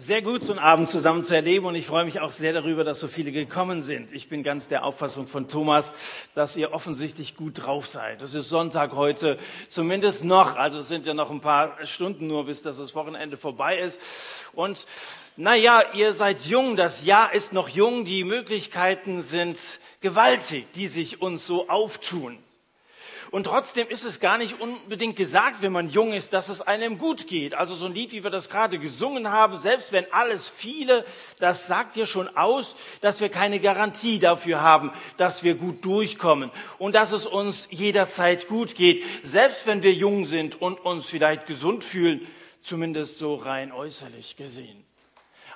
Sehr gut, so einen Abend zusammen zu erleben und ich freue mich auch sehr darüber, dass so viele gekommen sind. Ich bin ganz der Auffassung von Thomas, dass ihr offensichtlich gut drauf seid. Es ist Sonntag heute, zumindest noch, also es sind ja noch ein paar Stunden nur, bis das Wochenende vorbei ist. Und naja, ihr seid jung, das Jahr ist noch jung, die Möglichkeiten sind gewaltig, die sich uns so auftun. Und trotzdem ist es gar nicht unbedingt gesagt, wenn man jung ist, dass es einem gut geht. Also so ein Lied, wie wir das gerade gesungen haben, selbst wenn alles viele, das sagt ja schon aus, dass wir keine Garantie dafür haben, dass wir gut durchkommen und dass es uns jederzeit gut geht, selbst wenn wir jung sind und uns vielleicht gesund fühlen, zumindest so rein äußerlich gesehen.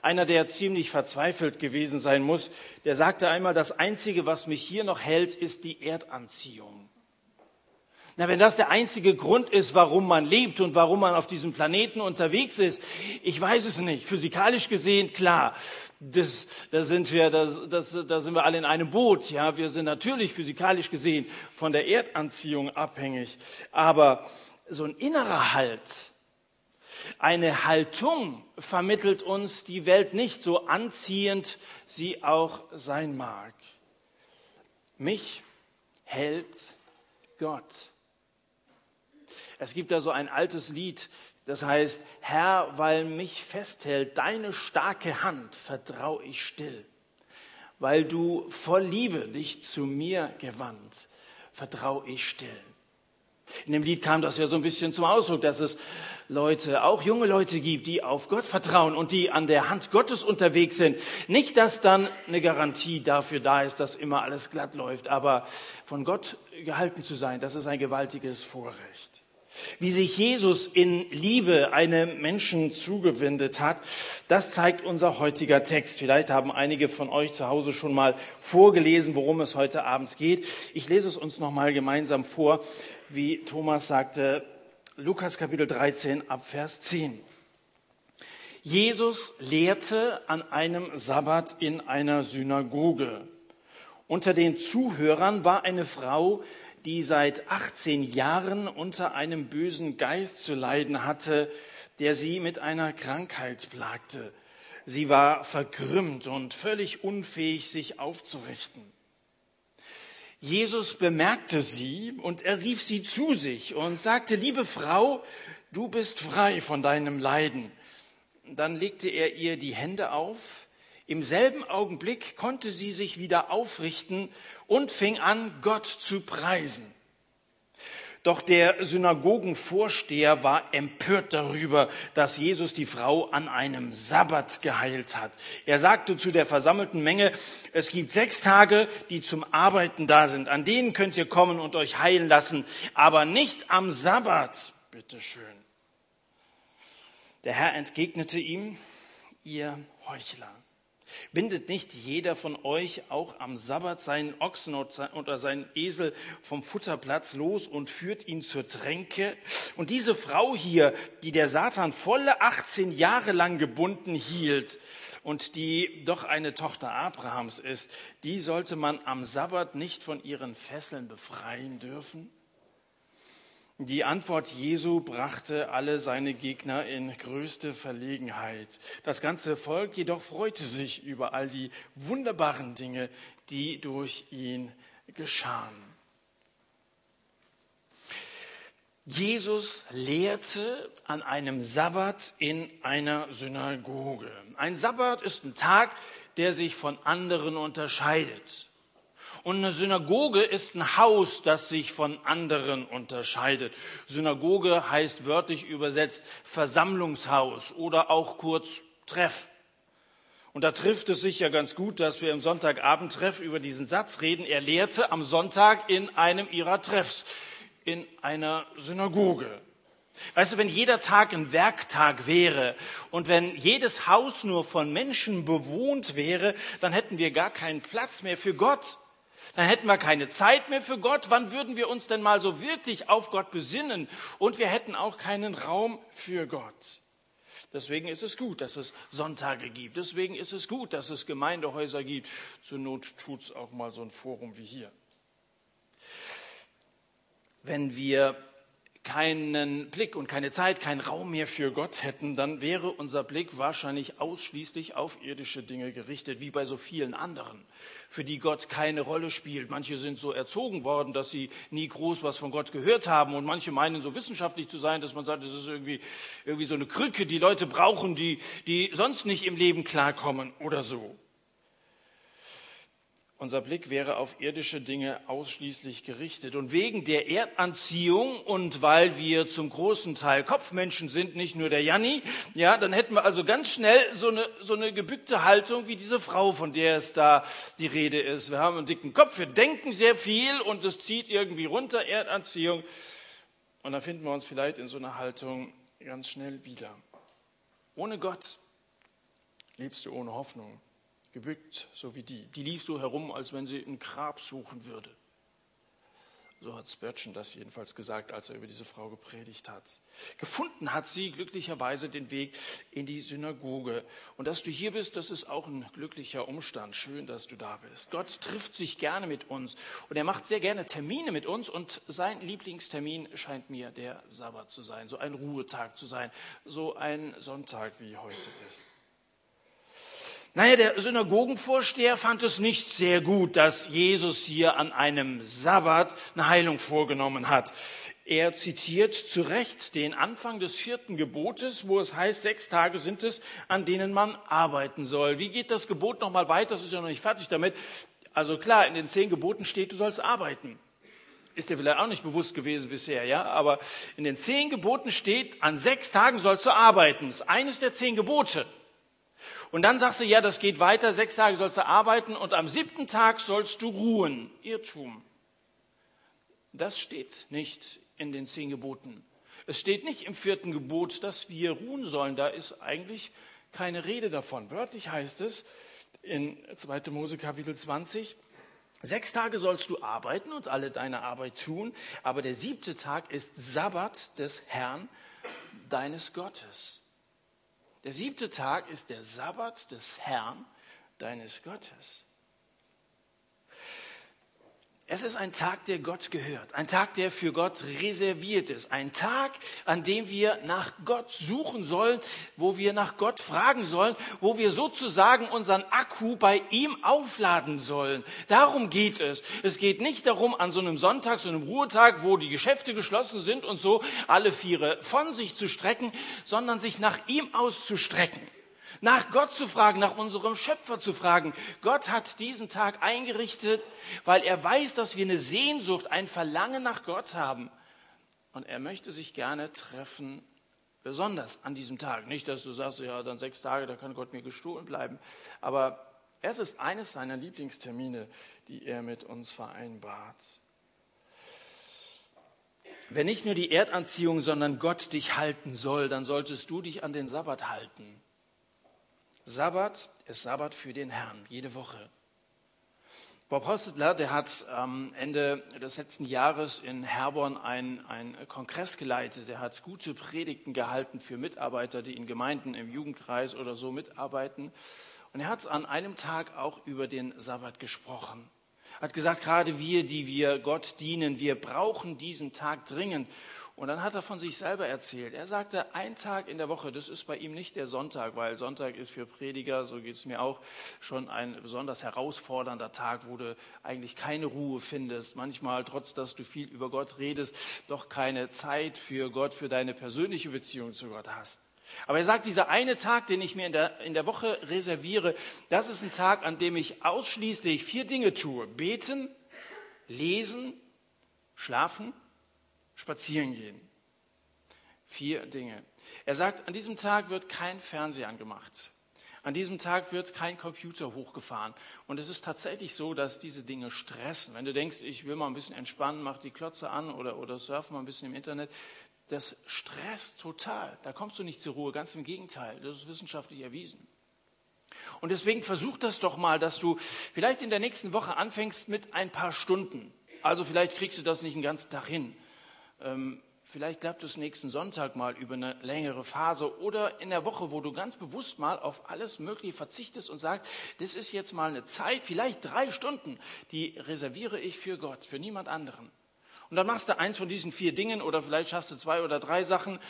Einer, der ziemlich verzweifelt gewesen sein muss, der sagte einmal, das Einzige, was mich hier noch hält, ist die Erdanziehung. Na, wenn das der einzige Grund ist, warum man lebt und warum man auf diesem Planeten unterwegs ist, ich weiß es nicht. Physikalisch gesehen, klar, das, da sind wir, das, das, da sind wir alle in einem Boot. Ja, wir sind natürlich physikalisch gesehen von der Erdanziehung abhängig, aber so ein innerer Halt, eine Haltung vermittelt uns die Welt nicht so anziehend sie auch sein mag. Mich hält Gott. Es gibt da so ein altes Lied, das heißt, Herr, weil mich festhält deine starke Hand, vertrau ich still. Weil du voll Liebe dich zu mir gewandt, vertrau ich still. In dem Lied kam das ja so ein bisschen zum Ausdruck, dass es Leute, auch junge Leute gibt, die auf Gott vertrauen und die an der Hand Gottes unterwegs sind. Nicht, dass dann eine Garantie dafür da ist, dass immer alles glatt läuft, aber von Gott gehalten zu sein, das ist ein gewaltiges Vorrecht. Wie sich Jesus in Liebe einem Menschen zugewendet hat, das zeigt unser heutiger Text. Vielleicht haben einige von euch zu Hause schon mal vorgelesen, worum es heute Abend geht. Ich lese es uns noch mal gemeinsam vor, wie Thomas sagte, Lukas Kapitel 13 ab Vers 10. Jesus lehrte an einem Sabbat in einer Synagoge. Unter den Zuhörern war eine Frau, die seit 18 Jahren unter einem bösen Geist zu leiden hatte, der sie mit einer Krankheit plagte. Sie war verkrümmt und völlig unfähig, sich aufzurichten. Jesus bemerkte sie und er rief sie zu sich und sagte, liebe Frau, du bist frei von deinem Leiden. Dann legte er ihr die Hände auf. Im selben Augenblick konnte sie sich wieder aufrichten und fing an, Gott zu preisen. Doch der Synagogenvorsteher war empört darüber, dass Jesus die Frau an einem Sabbat geheilt hat. Er sagte zu der versammelten Menge, es gibt sechs Tage, die zum Arbeiten da sind. An denen könnt ihr kommen und euch heilen lassen, aber nicht am Sabbat. Bitte schön. Der Herr entgegnete ihm, ihr Heuchler. Bindet nicht jeder von euch auch am Sabbat seinen Ochsen oder seinen Esel vom Futterplatz los und führt ihn zur Tränke? Und diese Frau hier, die der Satan volle 18 Jahre lang gebunden hielt und die doch eine Tochter Abrahams ist, die sollte man am Sabbat nicht von ihren Fesseln befreien dürfen? Die Antwort Jesu brachte alle seine Gegner in größte Verlegenheit. Das ganze Volk jedoch freute sich über all die wunderbaren Dinge, die durch ihn geschahen. Jesus lehrte an einem Sabbat in einer Synagoge. Ein Sabbat ist ein Tag, der sich von anderen unterscheidet. Und eine Synagoge ist ein Haus, das sich von anderen unterscheidet. Synagoge heißt wörtlich übersetzt Versammlungshaus oder auch kurz Treff. Und da trifft es sich ja ganz gut, dass wir im Sonntagabendtreff über diesen Satz reden. Er lehrte am Sonntag in einem ihrer Treffs, in einer Synagoge. Weißt du, wenn jeder Tag ein Werktag wäre und wenn jedes Haus nur von Menschen bewohnt wäre, dann hätten wir gar keinen Platz mehr für Gott. Dann hätten wir keine Zeit mehr für Gott. Wann würden wir uns denn mal so wirklich auf Gott besinnen? Und wir hätten auch keinen Raum für Gott. Deswegen ist es gut, dass es Sonntage gibt. Deswegen ist es gut, dass es Gemeindehäuser gibt. Zur Not tut es auch mal so ein Forum wie hier. Wenn wir keinen Blick und keine Zeit, keinen Raum mehr für Gott hätten, dann wäre unser Blick wahrscheinlich ausschließlich auf irdische Dinge gerichtet, wie bei so vielen anderen, für die Gott keine Rolle spielt. Manche sind so erzogen worden, dass sie nie groß was von Gott gehört haben und manche meinen so wissenschaftlich zu sein, dass man sagt, das ist irgendwie, irgendwie so eine Krücke, die Leute brauchen, die, die sonst nicht im Leben klarkommen oder so. Unser Blick wäre auf irdische Dinge ausschließlich gerichtet. Und wegen der Erdanziehung und weil wir zum großen Teil Kopfmenschen sind, nicht nur der Janni, ja, dann hätten wir also ganz schnell so eine, so eine gebückte Haltung wie diese Frau, von der es da die Rede ist. Wir haben einen dicken Kopf, wir denken sehr viel und es zieht irgendwie runter, Erdanziehung. Und dann finden wir uns vielleicht in so einer Haltung ganz schnell wieder. Ohne Gott lebst du ohne Hoffnung gebückt, so wie die. Die lief so herum, als wenn sie ein Grab suchen würde. So hat Spurgeon das jedenfalls gesagt, als er über diese Frau gepredigt hat. Gefunden hat sie glücklicherweise den Weg in die Synagoge. Und dass du hier bist, das ist auch ein glücklicher Umstand. Schön, dass du da bist. Gott trifft sich gerne mit uns und er macht sehr gerne Termine mit uns. Und sein Lieblingstermin scheint mir der Sabbat zu sein, so ein Ruhetag zu sein, so ein Sonntag wie heute ist. Naja, der Synagogenvorsteher fand es nicht sehr gut, dass Jesus hier an einem Sabbat eine Heilung vorgenommen hat. Er zitiert zu Recht den Anfang des vierten Gebotes, wo es heißt, sechs Tage sind es, an denen man arbeiten soll. Wie geht das Gebot nochmal weiter? Das ist ja noch nicht fertig damit. Also klar, in den zehn Geboten steht, du sollst arbeiten. Ist dir vielleicht auch nicht bewusst gewesen bisher, ja? Aber in den zehn Geboten steht, an sechs Tagen sollst du arbeiten. Das ist eines der zehn Gebote. Und dann sagst du, ja, das geht weiter, sechs Tage sollst du arbeiten und am siebten Tag sollst du ruhen. Irrtum. Das steht nicht in den zehn Geboten. Es steht nicht im vierten Gebot, dass wir ruhen sollen. Da ist eigentlich keine Rede davon. Wörtlich heißt es in 2. Mose Kapitel 20, Sechs Tage sollst du arbeiten und alle deine Arbeit tun, aber der siebte Tag ist Sabbat des Herrn, deines Gottes. Der siebte Tag ist der Sabbat des Herrn, deines Gottes. Es ist ein Tag, der Gott gehört, ein Tag, der für Gott reserviert ist, ein Tag, an dem wir nach Gott suchen sollen, wo wir nach Gott fragen sollen, wo wir sozusagen unseren Akku bei ihm aufladen sollen. Darum geht es. Es geht nicht darum, an so einem Sonntag, so einem Ruhetag, wo die Geschäfte geschlossen sind und so alle Viere von sich zu strecken, sondern sich nach ihm auszustrecken nach Gott zu fragen, nach unserem Schöpfer zu fragen. Gott hat diesen Tag eingerichtet, weil er weiß, dass wir eine Sehnsucht, ein Verlangen nach Gott haben. Und er möchte sich gerne treffen, besonders an diesem Tag. Nicht, dass du sagst, ja, dann sechs Tage, da kann Gott mir gestohlen bleiben. Aber es ist eines seiner Lieblingstermine, die er mit uns vereinbart. Wenn nicht nur die Erdanziehung, sondern Gott dich halten soll, dann solltest du dich an den Sabbat halten. Sabbat ist Sabbat für den Herrn, jede Woche. Bob Hostetler, der hat am Ende des letzten Jahres in Herborn einen, einen Kongress geleitet. Der hat gute Predigten gehalten für Mitarbeiter, die in Gemeinden im Jugendkreis oder so mitarbeiten. Und er hat an einem Tag auch über den Sabbat gesprochen. Er hat gesagt, gerade wir, die wir Gott dienen, wir brauchen diesen Tag dringend. Und dann hat er von sich selber erzählt. Er sagte, ein Tag in der Woche, das ist bei ihm nicht der Sonntag, weil Sonntag ist für Prediger, so geht es mir auch, schon ein besonders herausfordernder Tag, wo du eigentlich keine Ruhe findest. Manchmal, trotz dass du viel über Gott redest, doch keine Zeit für Gott, für deine persönliche Beziehung zu Gott hast. Aber er sagt, dieser eine Tag, den ich mir in der, in der Woche reserviere, das ist ein Tag, an dem ich ausschließlich vier Dinge tue. Beten, lesen, schlafen spazieren gehen. Vier Dinge. Er sagt, an diesem Tag wird kein Fernseher angemacht. An diesem Tag wird kein Computer hochgefahren. Und es ist tatsächlich so, dass diese Dinge stressen. Wenn du denkst, ich will mal ein bisschen entspannen, mach die Klotze an oder, oder surf mal ein bisschen im Internet, das stresst total. Da kommst du nicht zur Ruhe. Ganz im Gegenteil. Das ist wissenschaftlich erwiesen. Und deswegen versuch das doch mal, dass du vielleicht in der nächsten Woche anfängst mit ein paar Stunden. Also vielleicht kriegst du das nicht einen ganzen Tag hin. Ähm, vielleicht klappt es nächsten Sonntag mal über eine längere Phase oder in der Woche, wo du ganz bewusst mal auf alles Mögliche verzichtest und sagst, das ist jetzt mal eine Zeit, vielleicht drei Stunden, die reserviere ich für Gott, für niemand anderen. Und Und dann machst du eins von diesen vier Dingen oder vielleicht schaffst du zwei oder drei Sachen.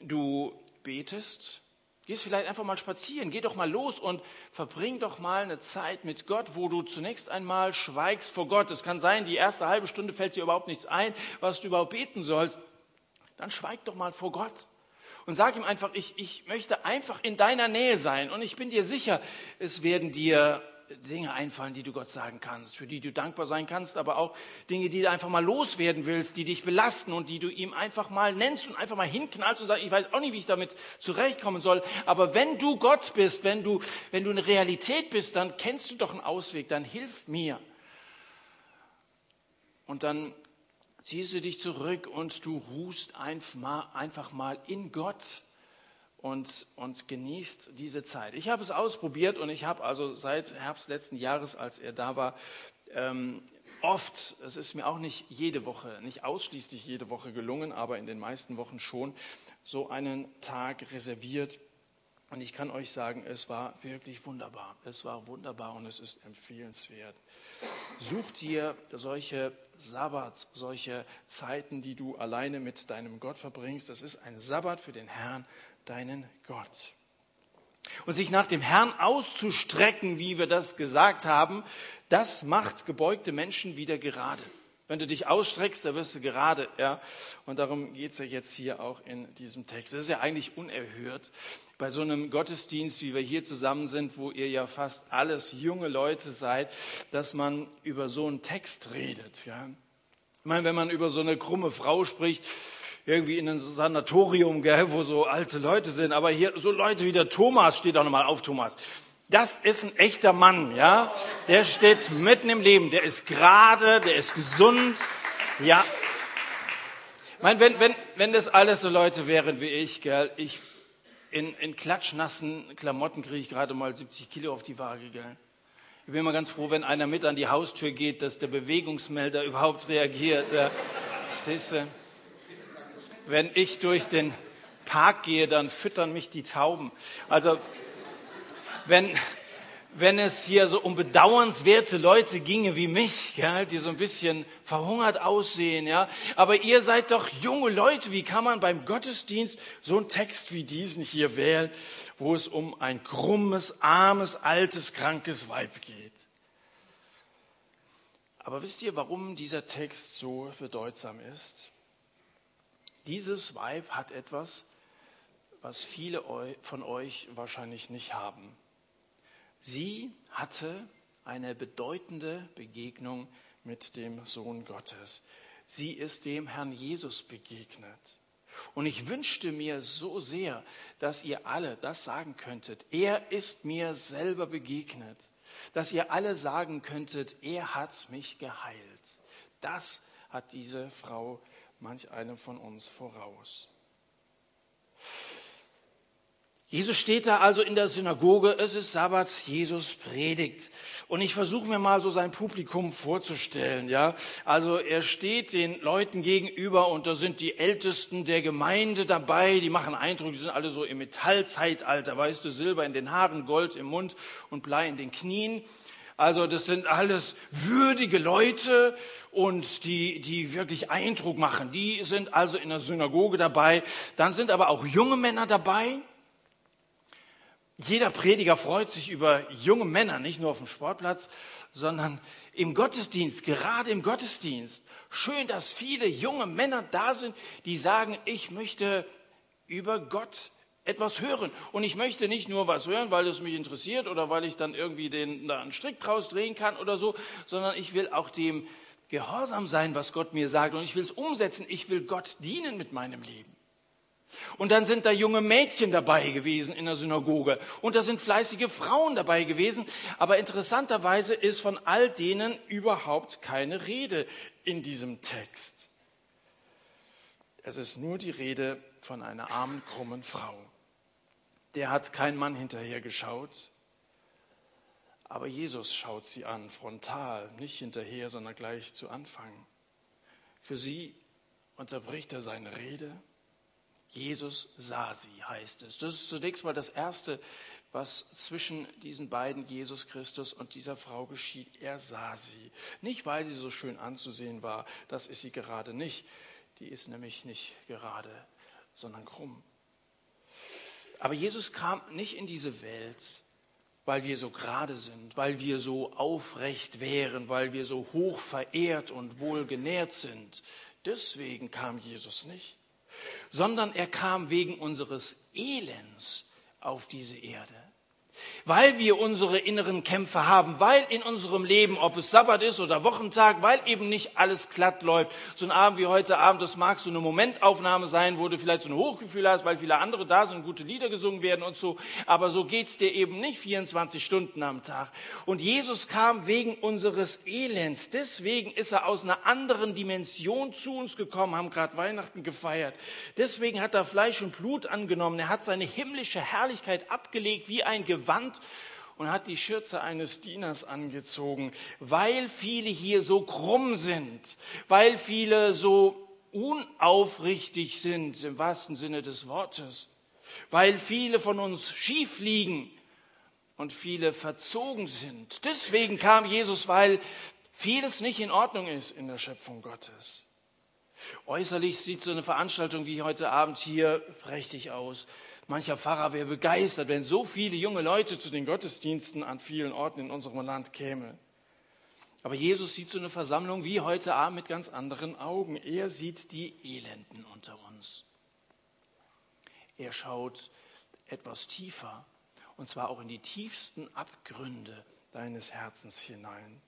Du betest, gehst vielleicht einfach mal spazieren, geh doch mal los und verbring doch mal eine Zeit mit Gott, wo du zunächst einmal schweigst vor Gott. Es kann sein, die erste halbe Stunde fällt dir überhaupt nichts ein, was du überhaupt beten sollst. Dann schweig doch mal vor Gott und sag ihm einfach, ich, ich möchte einfach in deiner Nähe sein und ich bin dir sicher, es werden dir Dinge einfallen, die du Gott sagen kannst, für die du dankbar sein kannst, aber auch Dinge, die du einfach mal loswerden willst, die dich belasten und die du ihm einfach mal nennst und einfach mal hinknallst und sagst, ich weiß auch nicht, wie ich damit zurechtkommen soll. Aber wenn du Gott bist, wenn du, wenn du eine Realität bist, dann kennst du doch einen Ausweg, dann hilf mir. Und dann ziehst du dich zurück und du ruhst einfach mal in Gott und, und genießt diese Zeit. Ich habe es ausprobiert und ich habe also seit Herbst letzten Jahres, als er da war, ähm, oft, es ist mir auch nicht jede Woche, nicht ausschließlich jede Woche gelungen, aber in den meisten Wochen schon, so einen Tag reserviert. Und ich kann euch sagen, es war wirklich wunderbar. Es war wunderbar und es ist empfehlenswert. Such dir solche Sabbats, solche Zeiten, die du alleine mit deinem Gott verbringst. Das ist ein Sabbat für den Herrn deinen Gott. Und sich nach dem Herrn auszustrecken, wie wir das gesagt haben, das macht gebeugte Menschen wieder gerade. Wenn du dich ausstreckst, dann wirst du gerade. Ja? Und darum geht es ja jetzt hier auch in diesem Text. Das ist ja eigentlich unerhört. Bei so einem Gottesdienst, wie wir hier zusammen sind, wo ihr ja fast alles junge Leute seid, dass man über so einen Text redet. Ja? Ich meine, wenn man über so eine krumme Frau spricht, irgendwie in einem Sanatorium, gell, wo so alte Leute sind. Aber hier so Leute wie der Thomas, steht auch nochmal auf, Thomas. Das ist ein echter Mann, ja. Der steht mitten im Leben. Der ist gerade, der ist gesund, ja. Ich meine, wenn, wenn, wenn das alles so Leute wären wie ich, gell, ich in, in klatschnassen Klamotten kriege ich gerade mal 70 Kilo auf die Waage, gell. Ich bin immer ganz froh, wenn einer mit an die Haustür geht, dass der Bewegungsmelder überhaupt reagiert. Ja. Stehst du? Wenn ich durch den Park gehe, dann füttern mich die Tauben. Also wenn, wenn es hier so um bedauernswerte Leute ginge wie mich, ja, die so ein bisschen verhungert aussehen, ja, aber ihr seid doch junge Leute, wie kann man beim Gottesdienst so einen Text wie diesen hier wählen, wo es um ein krummes, armes, altes, krankes Weib geht? Aber wisst ihr, warum dieser Text so bedeutsam ist? Dieses Weib hat etwas, was viele von euch wahrscheinlich nicht haben. Sie hatte eine bedeutende Begegnung mit dem Sohn Gottes. Sie ist dem Herrn Jesus begegnet. Und ich wünschte mir so sehr, dass ihr alle das sagen könntet. Er ist mir selber begegnet. Dass ihr alle sagen könntet, er hat mich geheilt. Das hat diese Frau manch einem von uns voraus. Jesus steht da also in der Synagoge, es ist Sabbat, Jesus predigt. Und ich versuche mir mal so sein Publikum vorzustellen, ja. Also er steht den Leuten gegenüber und da sind die Ältesten der Gemeinde dabei, die machen Eindruck, die sind alle so im Metallzeitalter, weißt du, Silber in den Haaren, Gold im Mund und Blei in den Knien. Also das sind alles würdige Leute und die, die wirklich Eindruck machen. Die sind also in der Synagoge dabei. Dann sind aber auch junge Männer dabei. Jeder Prediger freut sich über junge Männer, nicht nur auf dem Sportplatz, sondern im Gottesdienst, gerade im Gottesdienst. Schön, dass viele junge Männer da sind, die sagen, ich möchte über Gott etwas hören. Und ich möchte nicht nur was hören, weil es mich interessiert oder weil ich dann irgendwie den, da einen Strick draus drehen kann oder so, sondern ich will auch dem gehorsam sein, was Gott mir sagt. Und ich will es umsetzen. Ich will Gott dienen mit meinem Leben. Und dann sind da junge Mädchen dabei gewesen in der Synagoge. Und da sind fleißige Frauen dabei gewesen. Aber interessanterweise ist von all denen überhaupt keine Rede in diesem Text. Es ist nur die Rede von einer armen, krummen Frau der hat kein Mann hinterher geschaut. Aber Jesus schaut sie an, frontal, nicht hinterher, sondern gleich zu Anfang. Für sie unterbricht er seine Rede. Jesus sah sie, heißt es. Das ist zunächst mal das Erste, was zwischen diesen beiden, Jesus Christus und dieser Frau geschieht. Er sah sie. Nicht, weil sie so schön anzusehen war, das ist sie gerade nicht. Die ist nämlich nicht gerade, sondern krumm. Aber Jesus kam nicht in diese Welt, weil wir so gerade sind, weil wir so aufrecht wären, weil wir so hoch verehrt und wohlgenährt sind. Deswegen kam Jesus nicht, sondern er kam wegen unseres Elends auf diese Erde weil wir unsere inneren Kämpfe haben, weil in unserem Leben, ob es Sabbat ist oder Wochentag, weil eben nicht alles glatt läuft. So ein Abend wie heute Abend, das mag so eine Momentaufnahme sein, wo du vielleicht so ein Hochgefühl hast, weil viele andere da sind, gute Lieder gesungen werden und so. Aber so geht's dir eben nicht 24 Stunden am Tag. Und Jesus kam wegen unseres Elends. Deswegen ist er aus einer anderen Dimension zu uns gekommen, haben gerade Weihnachten gefeiert. Deswegen hat er Fleisch und Blut angenommen. Er hat seine himmlische Herrlichkeit abgelegt wie ein Gewand Wand und hat die Schürze eines Dieners angezogen, weil viele hier so krumm sind, weil viele so unaufrichtig sind im wahrsten Sinne des Wortes, weil viele von uns schief liegen und viele verzogen sind. Deswegen kam Jesus, weil vieles nicht in Ordnung ist in der Schöpfung Gottes. Äußerlich sieht so eine Veranstaltung wie heute Abend hier prächtig aus. Mancher Pfarrer wäre begeistert, wenn so viele junge Leute zu den Gottesdiensten an vielen Orten in unserem Land kämen. Aber Jesus sieht so eine Versammlung wie heute Abend mit ganz anderen Augen. Er sieht die Elenden unter uns. Er schaut etwas tiefer, und zwar auch in die tiefsten Abgründe deines Herzens hinein.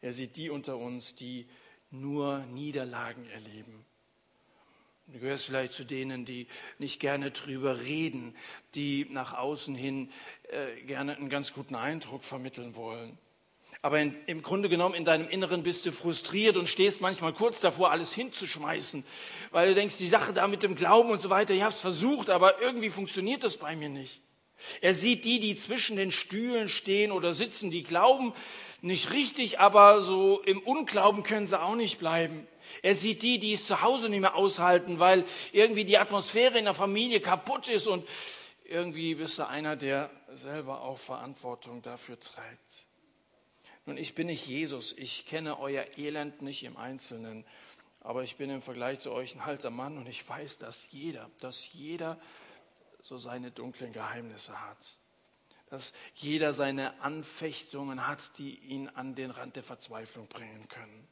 Er sieht die unter uns, die nur Niederlagen erleben Du gehörst vielleicht zu denen, die nicht gerne drüber reden, die nach außen hin äh, gerne einen ganz guten Eindruck vermitteln wollen. Aber in, im Grunde genommen in deinem Inneren bist du frustriert und stehst manchmal kurz davor, alles hinzuschmeißen, weil du denkst, die Sache da mit dem Glauben und so weiter, ich habe es versucht, aber irgendwie funktioniert das bei mir nicht. Er sieht die, die zwischen den Stühlen stehen oder sitzen, die glauben nicht richtig, aber so im Unglauben können sie auch nicht bleiben. Er sieht die, die es zu Hause nicht mehr aushalten, weil irgendwie die Atmosphäre in der Familie kaputt ist und irgendwie bist du einer, der selber auch Verantwortung dafür trägt. Nun, ich bin nicht Jesus, ich kenne euer Elend nicht im Einzelnen, aber ich bin im Vergleich zu euch ein alter Mann und ich weiß, dass jeder, dass jeder so seine dunklen Geheimnisse hat. Dass jeder seine Anfechtungen hat, die ihn an den Rand der Verzweiflung bringen können.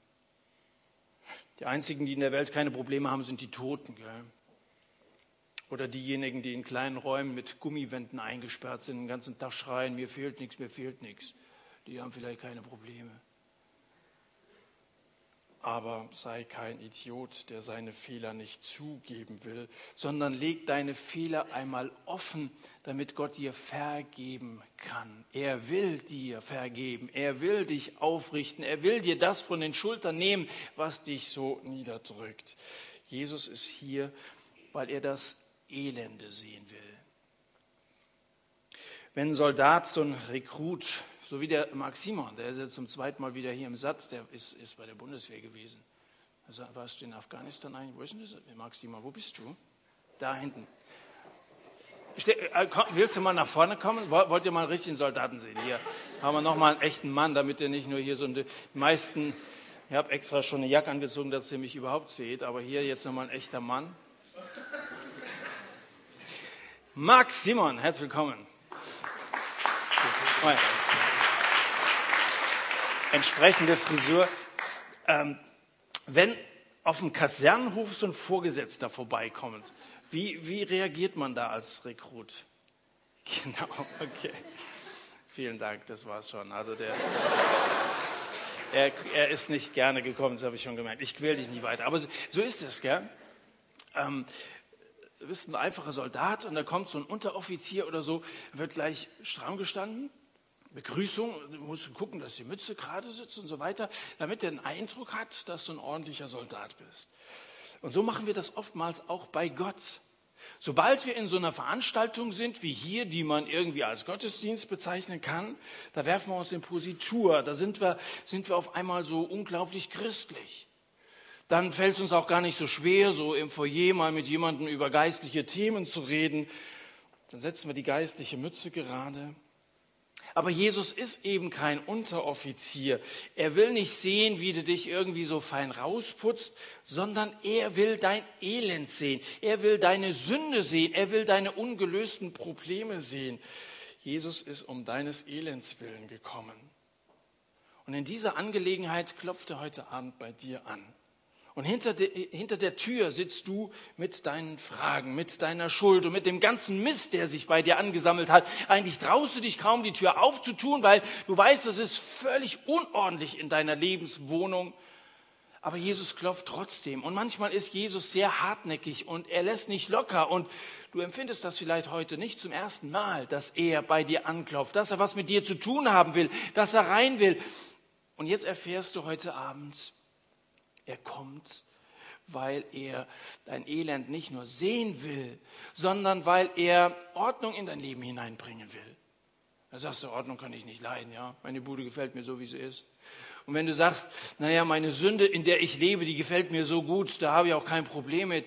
Die einzigen, die in der Welt keine Probleme haben, sind die Toten. Gell? Oder diejenigen, die in kleinen Räumen mit Gummiwänden eingesperrt sind, den ganzen Tag schreien, mir fehlt nichts, mir fehlt nichts. Die haben vielleicht keine Probleme. Aber sei kein Idiot, der seine Fehler nicht zugeben will, sondern leg deine Fehler einmal offen, damit Gott dir vergeben kann. Er will dir vergeben, er will dich aufrichten, er will dir das von den Schultern nehmen, was dich so niederdrückt. Jesus ist hier, weil er das Elende sehen will. Wenn Soldat, so ein Rekrut so wie der Mark Simon, der ist jetzt zum zweiten Mal wieder hier im Satz, der ist, ist bei der Bundeswehr gewesen. Also, warst du in Afghanistan eigentlich? Wo ist denn das? Mark Simon, wo bist du? Da hinten. Äh, willst du mal nach vorne kommen? Wollt ihr mal einen richtigen Soldaten sehen? Hier haben wir nochmal einen echten Mann, damit ihr nicht nur hier so die meisten, ich habe extra schon eine Jacke angezogen, dass ihr mich überhaupt seht, aber hier jetzt nochmal ein echter Mann. Marc Simon, herzlich willkommen. Applaus entsprechende Frisur. Ähm, wenn auf dem Kasernenhof so ein Vorgesetzter vorbeikommt, wie, wie reagiert man da als Rekrut? Genau, okay. Vielen Dank, das war's schon. Also der, er, er ist nicht gerne gekommen, das habe ich schon gemerkt. Ich quäl dich nie weiter. Aber so, so ist es, gell? Ähm, du bist ein einfacher Soldat und da kommt so ein Unteroffizier oder so, wird gleich stramm gestanden Begrüßung, du musst gucken, dass die Mütze gerade sitzt und so weiter, damit er den Eindruck hat, dass du ein ordentlicher Soldat bist. Und so machen wir das oftmals auch bei Gott. Sobald wir in so einer Veranstaltung sind wie hier, die man irgendwie als Gottesdienst bezeichnen kann, da werfen wir uns in Positur, da sind wir, sind wir auf einmal so unglaublich christlich. Dann fällt es uns auch gar nicht so schwer, so im Foyer mal mit jemandem über geistliche Themen zu reden, Dann setzen wir die geistliche Mütze gerade. Aber Jesus ist eben kein Unteroffizier. Er will nicht sehen, wie du dich irgendwie so fein rausputzt, sondern er will dein Elend sehen. Er will deine Sünde sehen. Er will deine ungelösten Probleme sehen. Jesus ist um deines Elends willen gekommen. Und in dieser Angelegenheit klopft er heute Abend bei dir an. Und hinter, de, hinter der Tür sitzt du mit deinen Fragen, mit deiner Schuld und mit dem ganzen Mist, der sich bei dir angesammelt hat. Eigentlich traust du dich kaum, die Tür aufzutun, weil du weißt, es ist völlig unordentlich in deiner Lebenswohnung. Aber Jesus klopft trotzdem. Und manchmal ist Jesus sehr hartnäckig und er lässt nicht locker. Und du empfindest das vielleicht heute nicht zum ersten Mal, dass er bei dir anklopft, dass er was mit dir zu tun haben will, dass er rein will. Und jetzt erfährst du heute Abend, er kommt, weil er dein Elend nicht nur sehen will, sondern weil er Ordnung in dein Leben hineinbringen will. Da sagst du, Ordnung kann ich nicht leiden, ja. Meine Bude gefällt mir so, wie sie ist. Und wenn du sagst, naja, meine Sünde, in der ich lebe, die gefällt mir so gut, da habe ich auch kein Problem mit,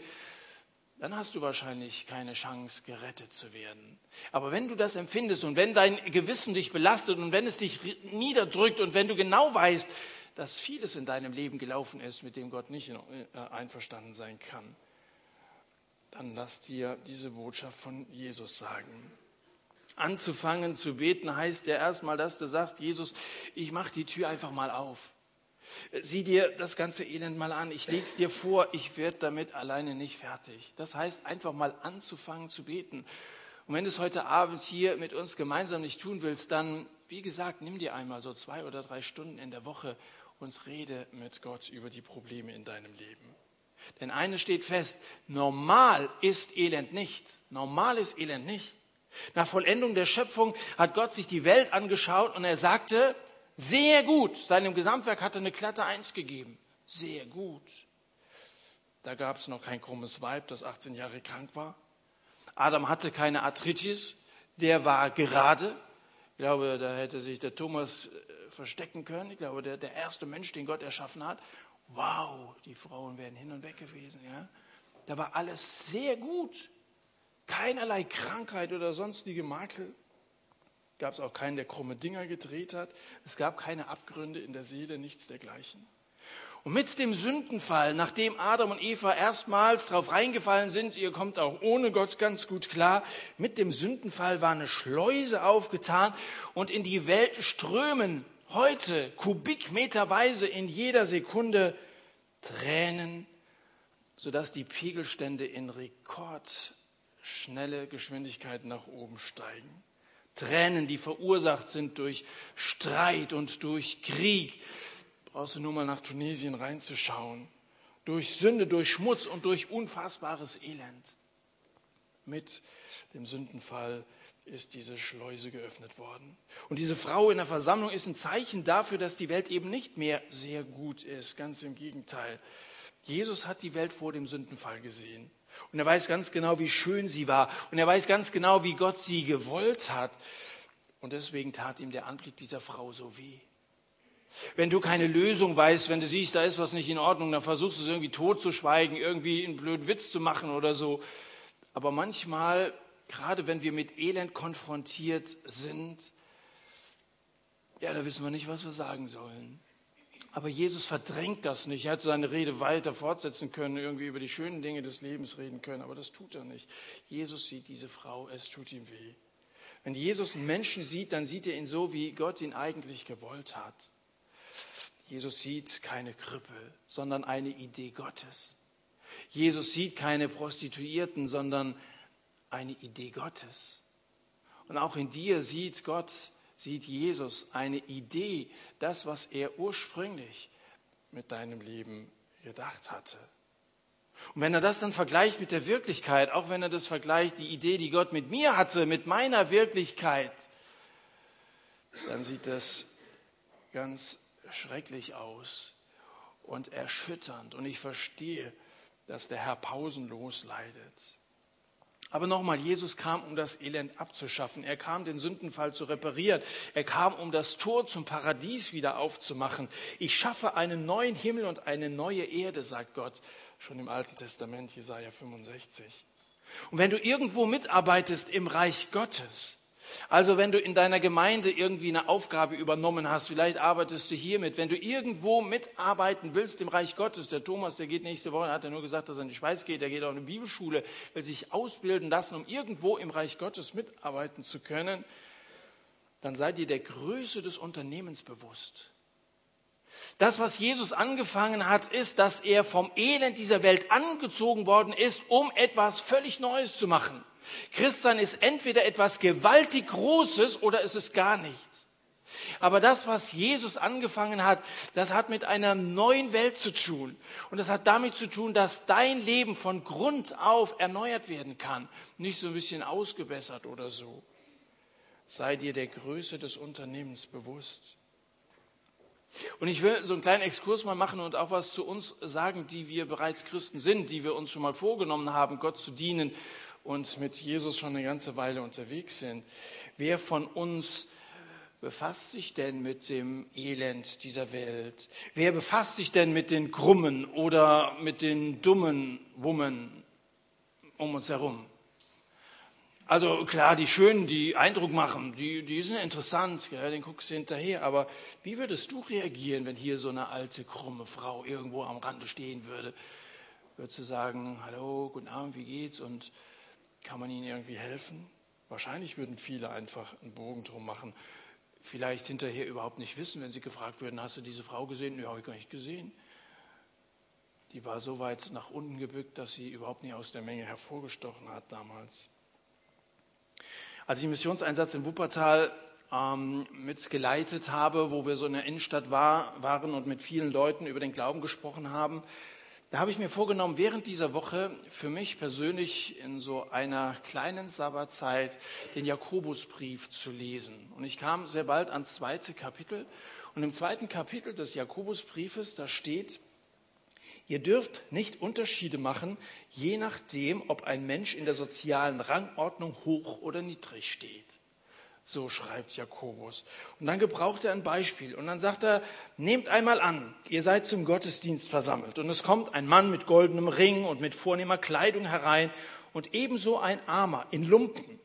dann hast du wahrscheinlich keine Chance, gerettet zu werden. Aber wenn du das empfindest und wenn dein Gewissen dich belastet und wenn es dich niederdrückt und wenn du genau weißt, dass vieles in deinem Leben gelaufen ist, mit dem Gott nicht äh, einverstanden sein kann, dann lass dir diese Botschaft von Jesus sagen. Anzufangen zu beten heißt ja erstmal, dass du sagst, Jesus, ich mache die Tür einfach mal auf. Sieh dir das ganze Elend mal an. Ich leg's dir vor. Ich werde damit alleine nicht fertig. Das heißt, einfach mal anzufangen zu beten. Und wenn du es heute Abend hier mit uns gemeinsam nicht tun willst, dann, wie gesagt, nimm dir einmal so zwei oder drei Stunden in der Woche und rede mit Gott über die Probleme in deinem Leben. Denn eines steht fest, normal ist Elend nicht. Normal ist Elend nicht. Nach Vollendung der Schöpfung hat Gott sich die Welt angeschaut und er sagte, sehr gut. Seinem Gesamtwerk hat er eine glatte Eins gegeben. Sehr gut. Da gab es noch kein krummes Weib, das 18 Jahre krank war. Adam hatte keine Arthritis, der war gerade. Ich glaube, da hätte sich der Thomas verstecken können. Ich glaube, der, der erste Mensch, den Gott erschaffen hat. Wow, die Frauen wären hin und weg gewesen. Ja? Da war alles sehr gut. Keinerlei Krankheit oder sonstige Makel. Gab es auch keinen, der krumme Dinger gedreht hat. Es gab keine Abgründe in der Seele, nichts dergleichen. Und mit dem Sündenfall, nachdem Adam und Eva erstmals drauf reingefallen sind, ihr kommt auch ohne Gott ganz gut klar, mit dem Sündenfall war eine Schleuse aufgetan und in die Welt strömen heute kubikmeterweise in jeder Sekunde Tränen, sodass die Pegelstände in rekordschnelle Geschwindigkeit nach oben steigen. Tränen, die verursacht sind durch Streit und durch Krieg. Brauchst du nur mal nach Tunesien reinzuschauen. Durch Sünde, durch Schmutz und durch unfassbares Elend. Mit dem Sündenfall ist diese Schleuse geöffnet worden. Und diese Frau in der Versammlung ist ein Zeichen dafür, dass die Welt eben nicht mehr sehr gut ist. Ganz im Gegenteil. Jesus hat die Welt vor dem Sündenfall gesehen. Und er weiß ganz genau, wie schön sie war. Und er weiß ganz genau, wie Gott sie gewollt hat. Und deswegen tat ihm der Anblick dieser Frau so weh. Wenn du keine Lösung weißt, wenn du siehst, da ist was nicht in Ordnung, dann versuchst du es irgendwie tot zu schweigen, irgendwie einen blöden Witz zu machen oder so. Aber manchmal gerade wenn wir mit Elend konfrontiert sind, ja, da wissen wir nicht, was wir sagen sollen. Aber Jesus verdrängt das nicht. Er hätte seine Rede weiter fortsetzen können, irgendwie über die schönen Dinge des Lebens reden können, aber das tut er nicht. Jesus sieht diese Frau, es tut ihm weh. Wenn Jesus einen Menschen sieht, dann sieht er ihn so, wie Gott ihn eigentlich gewollt hat. Jesus sieht keine Krüppel, sondern eine Idee Gottes. Jesus sieht keine Prostituierten, sondern eine Idee Gottes. Und auch in dir sieht Gott, sieht Jesus eine Idee, das, was er ursprünglich mit deinem Leben gedacht hatte. Und wenn er das dann vergleicht mit der Wirklichkeit, auch wenn er das vergleicht, die Idee, die Gott mit mir hatte, mit meiner Wirklichkeit, dann sieht das ganz schrecklich aus und erschütternd. Und ich verstehe, dass der Herr pausenlos leidet. Aber nochmal, Jesus kam, um das Elend abzuschaffen. Er kam, den Sündenfall zu reparieren. Er kam, um das Tor zum Paradies wieder aufzumachen. Ich schaffe einen neuen Himmel und eine neue Erde, sagt Gott schon im Alten Testament, Jesaja 65. Und wenn du irgendwo mitarbeitest im Reich Gottes, also wenn du in deiner Gemeinde irgendwie eine Aufgabe übernommen hast, vielleicht arbeitest du hiermit, wenn du irgendwo mitarbeiten willst im Reich Gottes, der Thomas, der geht nächste Woche, hat er nur gesagt, dass er in die Schweiz geht, der geht auch in eine Bibelschule, will sich ausbilden lassen, um irgendwo im Reich Gottes mitarbeiten zu können, dann sei dir der Größe des Unternehmens bewusst. Das, was Jesus angefangen hat, ist, dass er vom Elend dieser Welt angezogen worden ist, um etwas völlig Neues zu machen. Christsein ist entweder etwas gewaltig Großes oder es ist gar nichts. Aber das, was Jesus angefangen hat, das hat mit einer neuen Welt zu tun. Und das hat damit zu tun, dass dein Leben von Grund auf erneuert werden kann. Nicht so ein bisschen ausgebessert oder so. Sei dir der Größe des Unternehmens bewusst. Und ich will so einen kleinen Exkurs mal machen und auch was zu uns sagen, die wir bereits Christen sind, die wir uns schon mal vorgenommen haben, Gott zu dienen und mit Jesus schon eine ganze Weile unterwegs sind. Wer von uns befasst sich denn mit dem Elend dieser Welt? Wer befasst sich denn mit den Krummen oder mit den dummen Wummen um uns herum? Also klar, die Schönen, die Eindruck machen, die, die sind interessant, ja, den guckst du hinterher. Aber wie würdest du reagieren, wenn hier so eine alte, krumme Frau irgendwo am Rande stehen würde? Würdest du sagen, hallo, guten Abend, wie geht's? Und kann man ihnen irgendwie helfen? Wahrscheinlich würden viele einfach einen Bogen drum machen. Vielleicht hinterher überhaupt nicht wissen, wenn sie gefragt würden, hast du diese Frau gesehen? Ja, habe ich gar nicht gesehen. Die war so weit nach unten gebückt, dass sie überhaupt nicht aus der Menge hervorgestochen hat damals. Als ich einen Missionseinsatz in Wuppertal ähm, mitgeleitet habe, wo wir so in der Innenstadt war, waren und mit vielen Leuten über den Glauben gesprochen haben, da habe ich mir vorgenommen, während dieser Woche für mich persönlich in so einer kleinen Sabbatzeit den Jakobusbrief zu lesen. Und ich kam sehr bald ans zweite Kapitel. Und im zweiten Kapitel des Jakobusbriefes, da steht, ihr dürft nicht Unterschiede machen, je nachdem, ob ein Mensch in der sozialen Rangordnung hoch oder niedrig steht. So schreibt Jakobus. Und dann gebraucht er ein Beispiel. Und dann sagt er, nehmt einmal an, ihr seid zum Gottesdienst versammelt. Und es kommt ein Mann mit goldenem Ring und mit vornehmer Kleidung herein und ebenso ein Armer in Lumpen.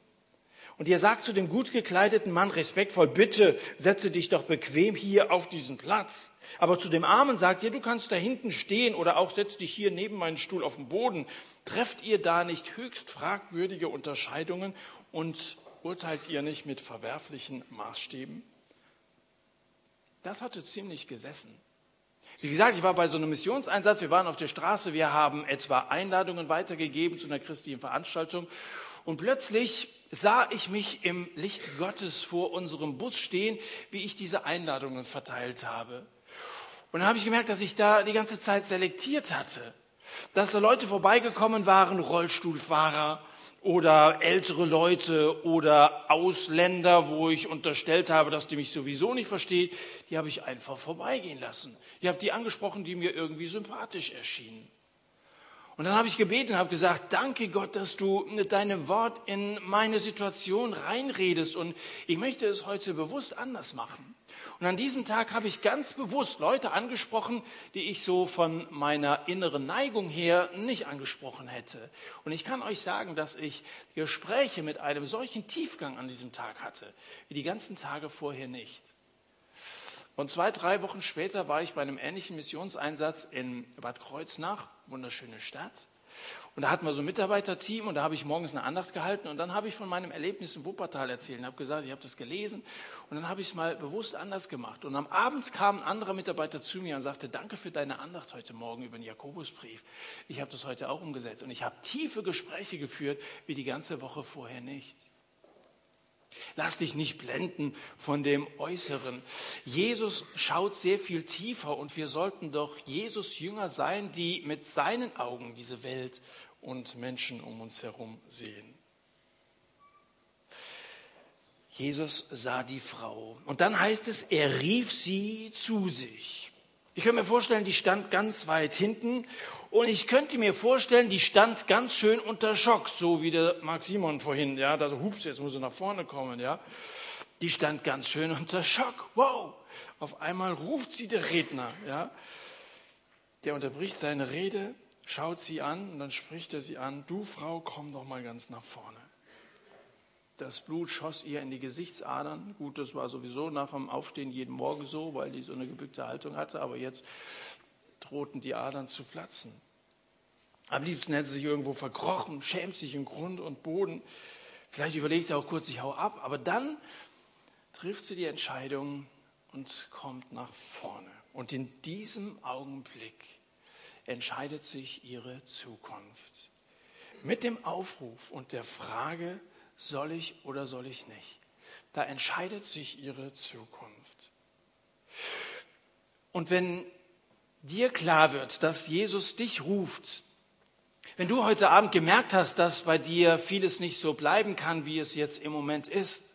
Und ihr sagt zu dem gut gekleideten Mann respektvoll, bitte setze dich doch bequem hier auf diesen Platz. Aber zu dem Armen sagt ihr, du kannst da hinten stehen oder auch setz dich hier neben meinen Stuhl auf den Boden. Trefft ihr da nicht höchst fragwürdige Unterscheidungen und urteilt ihr nicht mit verwerflichen Maßstäben? Das hatte ziemlich gesessen. Wie gesagt, ich war bei so einem Missionseinsatz, wir waren auf der Straße, wir haben etwa Einladungen weitergegeben zu einer christlichen Veranstaltung und plötzlich sah ich mich im Licht Gottes vor unserem Bus stehen, wie ich diese Einladungen verteilt habe. Und dann habe ich gemerkt, dass ich da die ganze Zeit selektiert hatte, dass da Leute vorbeigekommen waren, Rollstuhlfahrer, oder ältere Leute oder Ausländer, wo ich unterstellt habe, dass die mich sowieso nicht verstehen, die habe ich einfach vorbeigehen lassen. Ich habe die angesprochen, die mir irgendwie sympathisch erschienen. Und dann habe ich gebeten, habe gesagt, danke Gott, dass du mit deinem Wort in meine Situation reinredest und ich möchte es heute bewusst anders machen. Und an diesem Tag habe ich ganz bewusst Leute angesprochen, die ich so von meiner inneren Neigung her nicht angesprochen hätte. Und ich kann euch sagen, dass ich Gespräche mit einem solchen Tiefgang an diesem Tag hatte, wie die ganzen Tage vorher nicht. Und zwei, drei Wochen später war ich bei einem ähnlichen Missionseinsatz in Bad Kreuznach, wunderschöne Stadt. Und da hatten wir so ein Mitarbeiterteam und da habe ich morgens eine Andacht gehalten und dann habe ich von meinem Erlebnis in Wuppertal erzählt und habe gesagt, ich habe das gelesen und dann habe ich es mal bewusst anders gemacht. Und am Abend kam ein anderer Mitarbeiter zu mir und sagte, danke für deine Andacht heute Morgen über den Jakobusbrief. Ich habe das heute auch umgesetzt und ich habe tiefe Gespräche geführt, wie die ganze Woche vorher nicht. Lass dich nicht blenden von dem Äußeren. Jesus schaut sehr viel tiefer und wir sollten doch Jesus Jünger sein, die mit seinen Augen diese Welt und Menschen um uns herum sehen. Jesus sah die Frau und dann heißt es, er rief sie zu sich. Ich kann mir vorstellen, die stand ganz weit hinten und ich könnte mir vorstellen, die stand ganz schön unter Schock, so wie der Marc Simon vorhin, ja, da so, hups, jetzt muss er nach vorne kommen, ja. Die stand ganz schön unter Schock. Wow! Auf einmal ruft sie der Redner, ja. Der unterbricht seine Rede schaut sie an und dann spricht er sie an, du Frau, komm doch mal ganz nach vorne. Das Blut schoss ihr in die Gesichtsadern. Gut, das war sowieso nach dem Aufstehen jeden Morgen so, weil die so eine gebückte Haltung hatte, aber jetzt drohten die Adern zu platzen. Am liebsten hätte sie sich irgendwo verkrochen, schämt sich in Grund und Boden. Vielleicht überlegt sie auch kurz, ich hau ab, aber dann trifft sie die Entscheidung und kommt nach vorne. Und in diesem Augenblick entscheidet sich ihre Zukunft. Mit dem Aufruf und der Frage, soll ich oder soll ich nicht? Da entscheidet sich ihre Zukunft. Und wenn dir klar wird, dass Jesus dich ruft, wenn du heute Abend gemerkt hast, dass bei dir vieles nicht so bleiben kann, wie es jetzt im Moment ist,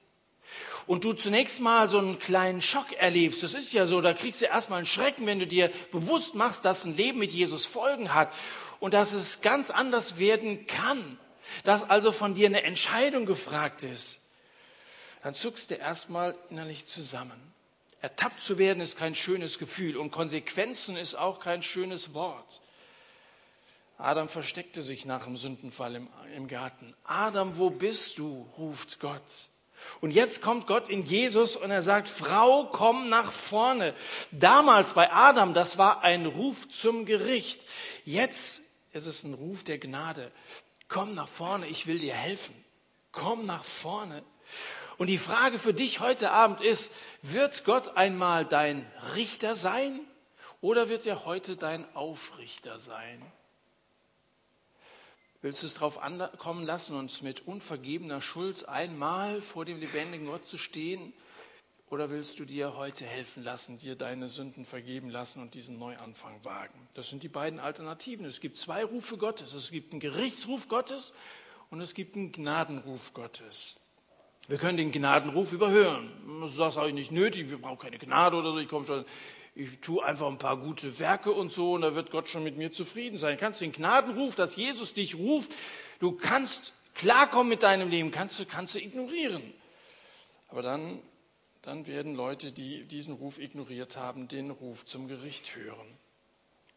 und du zunächst mal so einen kleinen Schock erlebst, das ist ja so, da kriegst du erstmal einen Schrecken, wenn du dir bewusst machst, dass ein Leben mit Jesus Folgen hat und dass es ganz anders werden kann, dass also von dir eine Entscheidung gefragt ist, dann zuckst du erstmal innerlich zusammen. Ertappt zu werden ist kein schönes Gefühl und Konsequenzen ist auch kein schönes Wort. Adam versteckte sich nach dem Sündenfall im, im Garten. Adam, wo bist du? ruft Gott. Und jetzt kommt Gott in Jesus und er sagt, Frau, komm nach vorne. Damals bei Adam, das war ein Ruf zum Gericht. Jetzt ist es ein Ruf der Gnade. Komm nach vorne, ich will dir helfen. Komm nach vorne. Und die Frage für dich heute Abend ist, wird Gott einmal dein Richter sein oder wird er heute dein Aufrichter sein? Willst du es darauf ankommen lassen, uns mit unvergebener Schuld einmal vor dem lebendigen Gott zu stehen? Oder willst du dir heute helfen lassen, dir deine Sünden vergeben lassen und diesen Neuanfang wagen? Das sind die beiden Alternativen. Es gibt zwei Rufe Gottes. Es gibt einen Gerichtsruf Gottes und es gibt einen Gnadenruf Gottes. Wir können den Gnadenruf überhören. Du sagst auch nicht nötig, wir brauchen keine Gnade oder so. Ich komme schon, ich tue einfach ein paar gute Werke und so und da wird Gott schon mit mir zufrieden sein. Du kannst den Gnadenruf, dass Jesus dich ruft, du kannst klarkommen mit deinem Leben, kannst du, kannst du ignorieren. Aber dann, dann werden Leute, die diesen Ruf ignoriert haben, den Ruf zum Gericht hören.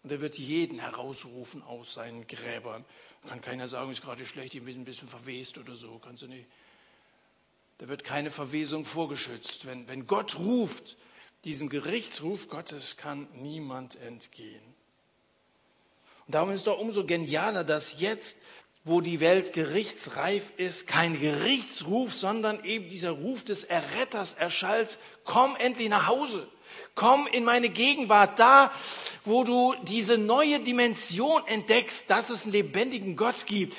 Und er wird jeden herausrufen aus seinen Gräbern. Kann keiner sagen, ist gerade schlecht, ich bin ein bisschen verwest oder so, kannst du nicht. Da wird keine Verwesung vorgeschützt. Wenn, wenn Gott ruft, diesem Gerichtsruf Gottes kann niemand entgehen. Und darum ist es doch umso genialer, dass jetzt, wo die Welt gerichtsreif ist, kein Gerichtsruf, sondern eben dieser Ruf des Erretters erschallt, komm endlich nach Hause. Komm in meine Gegenwart, da, wo du diese neue Dimension entdeckst, dass es einen lebendigen Gott gibt.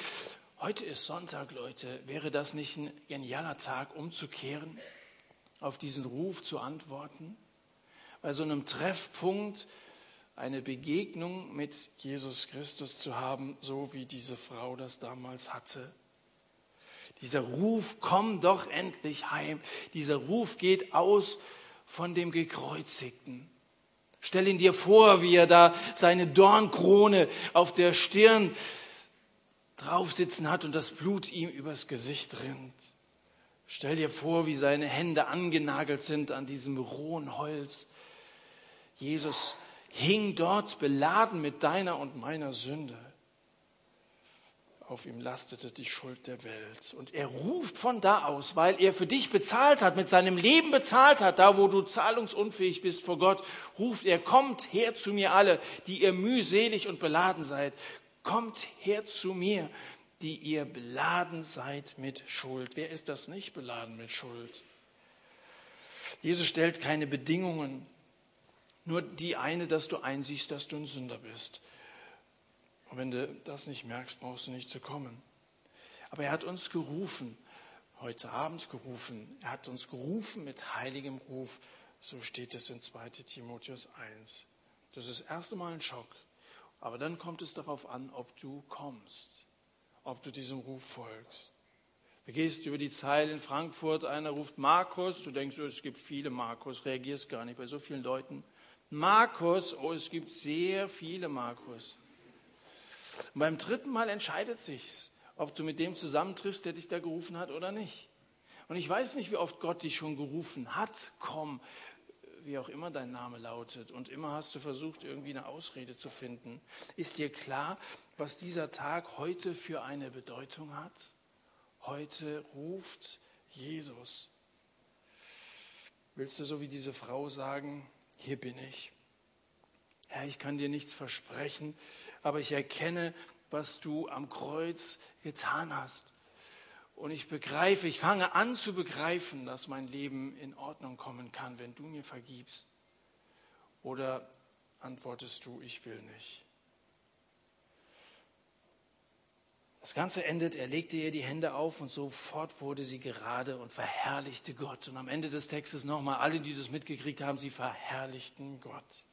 Heute ist Sonntag, Leute. Wäre das nicht ein genialer Tag, umzukehren, auf diesen Ruf zu antworten? bei so einem Treffpunkt eine Begegnung mit Jesus Christus zu haben, so wie diese Frau das damals hatte. Dieser Ruf, komm doch endlich heim. Dieser Ruf geht aus von dem Gekreuzigten. Stell ihn dir vor, wie er da seine Dornkrone auf der Stirn draufsitzen hat und das Blut ihm übers Gesicht rinnt. Stell dir vor, wie seine Hände angenagelt sind an diesem rohen Holz Jesus hing dort beladen mit deiner und meiner Sünde. Auf ihm lastete die Schuld der Welt. Und er ruft von da aus, weil er für dich bezahlt hat, mit seinem Leben bezahlt hat, da wo du zahlungsunfähig bist vor Gott, ruft er, kommt her zu mir alle, die ihr mühselig und beladen seid. Kommt her zu mir, die ihr beladen seid mit Schuld. Wer ist das nicht beladen mit Schuld? Jesus stellt keine Bedingungen nur die eine, dass du einsiehst, dass du ein Sünder bist. Und wenn du das nicht merkst, brauchst du nicht zu kommen. Aber er hat uns gerufen, heute Abend gerufen, er hat uns gerufen mit heiligem Ruf. So steht es in 2 Timotheus 1. Das ist das erste Mal ein Schock. Aber dann kommt es darauf an, ob du kommst, ob du diesem Ruf folgst. Du gehst über die Zeile in Frankfurt, einer ruft Markus, du denkst, oh, es gibt viele Markus, reagierst gar nicht bei so vielen Leuten. Markus, oh, es gibt sehr viele Markus. Und beim dritten Mal entscheidet sich's, ob du mit dem zusammentriffst, der dich da gerufen hat oder nicht. Und ich weiß nicht, wie oft Gott dich schon gerufen hat. Komm, wie auch immer dein Name lautet, und immer hast du versucht, irgendwie eine Ausrede zu finden. Ist dir klar, was dieser Tag heute für eine Bedeutung hat? Heute ruft Jesus. Willst du so wie diese Frau sagen, hier bin ich? Herr, ich kann dir nichts versprechen, aber ich erkenne, was du am Kreuz getan hast. Und ich begreife, ich fange an zu begreifen, dass mein Leben in Ordnung kommen kann, wenn du mir vergibst. Oder antwortest du, ich will nicht. Das Ganze endet, er legte ihr die Hände auf und sofort wurde sie gerade und verherrlichte Gott. Und am Ende des Textes nochmal, alle, die das mitgekriegt haben, sie verherrlichten Gott.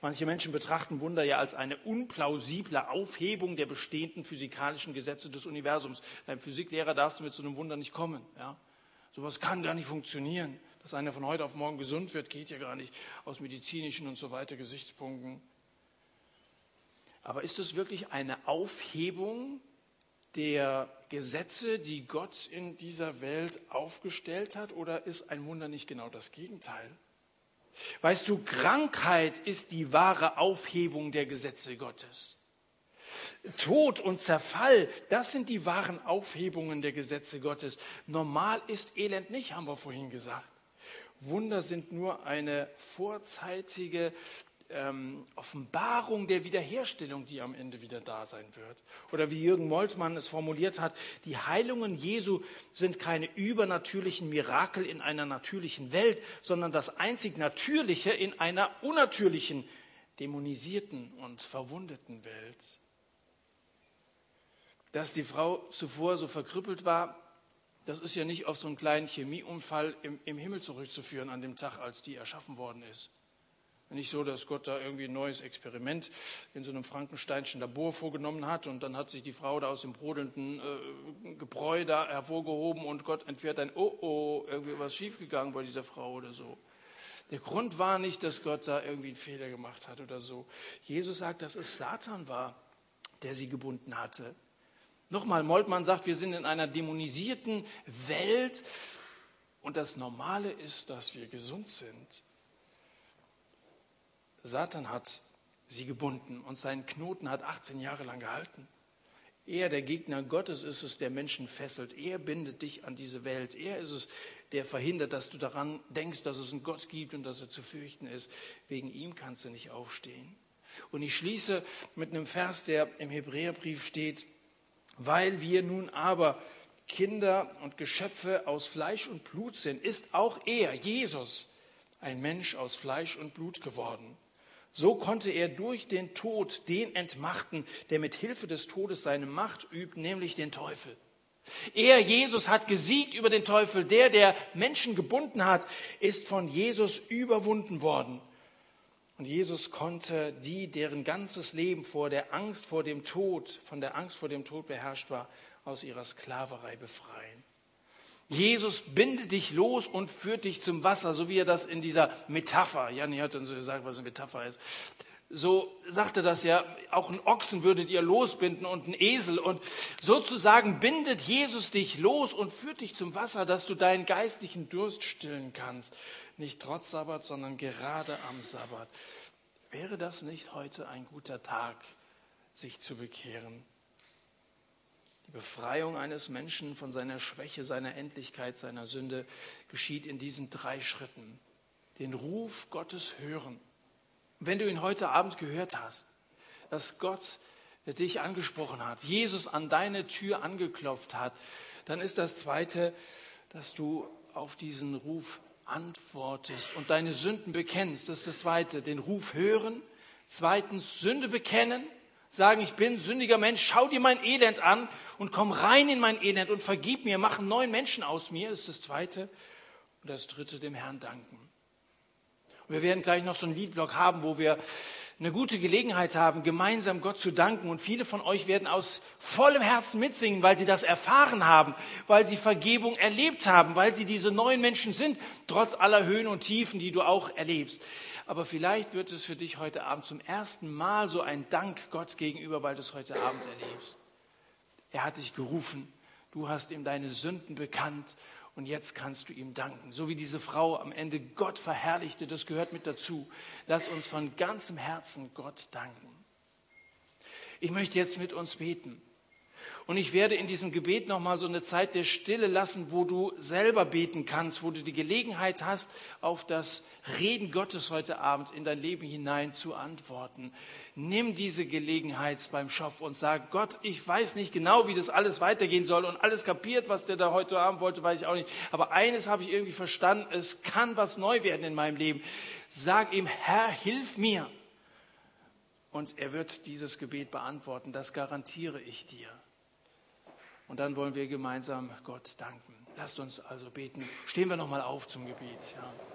Manche Menschen betrachten Wunder ja als eine unplausible Aufhebung der bestehenden physikalischen Gesetze des Universums. Dein Physiklehrer darfst du mit so einem Wunder nicht kommen. Ja? Sowas kann gar nicht funktionieren. Dass einer von heute auf morgen gesund wird, geht ja gar nicht aus medizinischen und so weiter Gesichtspunkten. Aber ist es wirklich eine Aufhebung der Gesetze, die Gott in dieser Welt aufgestellt hat, oder ist ein Wunder nicht genau das Gegenteil? Weißt du, Krankheit ist die wahre Aufhebung der Gesetze Gottes. Tod und Zerfall, das sind die wahren Aufhebungen der Gesetze Gottes. Normal ist Elend nicht, haben wir vorhin gesagt. Wunder sind nur eine vorzeitige ähm, Offenbarung der Wiederherstellung, die am Ende wieder da sein wird. Oder wie Jürgen Moltmann es formuliert hat, die Heilungen Jesu sind keine übernatürlichen Mirakel in einer natürlichen Welt, sondern das einzig Natürliche in einer unnatürlichen, dämonisierten und verwundeten Welt. Dass die Frau zuvor so verkrüppelt war, das ist ja nicht auf so einen kleinen Chemieunfall im, im Himmel zurückzuführen an dem Tag, als die erschaffen worden ist. Nicht so, dass Gott da irgendwie ein neues Experiment in so einem Frankensteinschen Labor vorgenommen hat und dann hat sich die Frau da aus dem brodelnden äh, Gebräu da hervorgehoben und Gott entfährt ein Oh oh, irgendwie was schiefgegangen bei dieser Frau oder so. Der Grund war nicht, dass Gott da irgendwie einen Fehler gemacht hat oder so. Jesus sagt, dass es Satan war, der sie gebunden hatte. Nochmal, Moltmann sagt, wir sind in einer dämonisierten Welt und das Normale ist, dass wir gesund sind. Satan hat sie gebunden und seinen Knoten hat 18 Jahre lang gehalten. Er, der Gegner Gottes, ist es, der Menschen fesselt. Er bindet dich an diese Welt. Er ist es, der verhindert, dass du daran denkst, dass es einen Gott gibt und dass er zu fürchten ist. Wegen ihm kannst du nicht aufstehen. Und ich schließe mit einem Vers, der im Hebräerbrief steht, weil wir nun aber Kinder und Geschöpfe aus Fleisch und Blut sind, ist auch er, Jesus, ein Mensch aus Fleisch und Blut geworden. So konnte er durch den Tod den entmachten, der mit Hilfe des Todes seine Macht übt, nämlich den Teufel. Er, Jesus, hat gesiegt über den Teufel. Der, der Menschen gebunden hat, ist von Jesus überwunden worden. Und Jesus konnte die, deren ganzes Leben vor der Angst vor dem Tod, von der Angst vor dem Tod beherrscht war, aus ihrer Sklaverei befreien. Jesus bindet dich los und führt dich zum Wasser, so wie er das in dieser Metapher, Janni hat uns gesagt, was eine Metapher ist. So sagte das ja, auch einen Ochsen würdet ihr losbinden und einen Esel. Und sozusagen bindet Jesus dich los und führt dich zum Wasser, dass du deinen geistlichen Durst stillen kannst. Nicht trotz Sabbat, sondern gerade am Sabbat. Wäre das nicht heute ein guter Tag, sich zu bekehren? Befreiung eines Menschen von seiner Schwäche, seiner Endlichkeit, seiner Sünde geschieht in diesen drei Schritten. Den Ruf Gottes hören. Wenn du ihn heute Abend gehört hast, dass Gott dich angesprochen hat, Jesus an deine Tür angeklopft hat, dann ist das Zweite, dass du auf diesen Ruf antwortest und deine Sünden bekennst. Das ist das Zweite, den Ruf hören. Zweitens, Sünde bekennen sagen, ich bin sündiger Mensch, schau dir mein Elend an und komm rein in mein Elend und vergib mir, mach einen neuen Menschen aus mir, ist das Zweite. Und das Dritte, dem Herrn danken. Wir werden gleich noch so einen Liedblock haben, wo wir eine gute Gelegenheit haben, gemeinsam Gott zu danken. Und viele von euch werden aus vollem Herzen mitsingen, weil sie das erfahren haben, weil sie Vergebung erlebt haben, weil sie diese neuen Menschen sind, trotz aller Höhen und Tiefen, die du auch erlebst aber vielleicht wird es für dich heute Abend zum ersten Mal so ein Dank Gott gegenüber, weil du es heute Abend erlebst. Er hat dich gerufen, du hast ihm deine Sünden bekannt Und jetzt kannst du ihm danken. So wie diese Frau am Ende Gott verherrlichte, das gehört mit dazu. Lass uns von ganzem Herzen Gott danken. Ich möchte jetzt mit uns beten. Und ich werde in diesem Gebet nochmal so eine Zeit der Stille lassen, wo du selber beten kannst, wo du die Gelegenheit hast, auf das Reden Gottes heute Abend in dein Leben hinein zu antworten. Nimm diese Gelegenheit beim Schopf und sag, Gott, ich weiß nicht genau, wie das alles weitergehen soll und alles kapiert, was der da heute Abend wollte, weiß ich auch nicht. Aber eines habe ich irgendwie verstanden, es kann was neu werden in meinem Leben. Sag ihm, Herr, hilf mir. Und er wird dieses Gebet beantworten, das garantiere ich dir. Und dann wollen wir gemeinsam Gott danken. Lasst uns also beten. Stehen wir nochmal auf zum Gebet. Ja.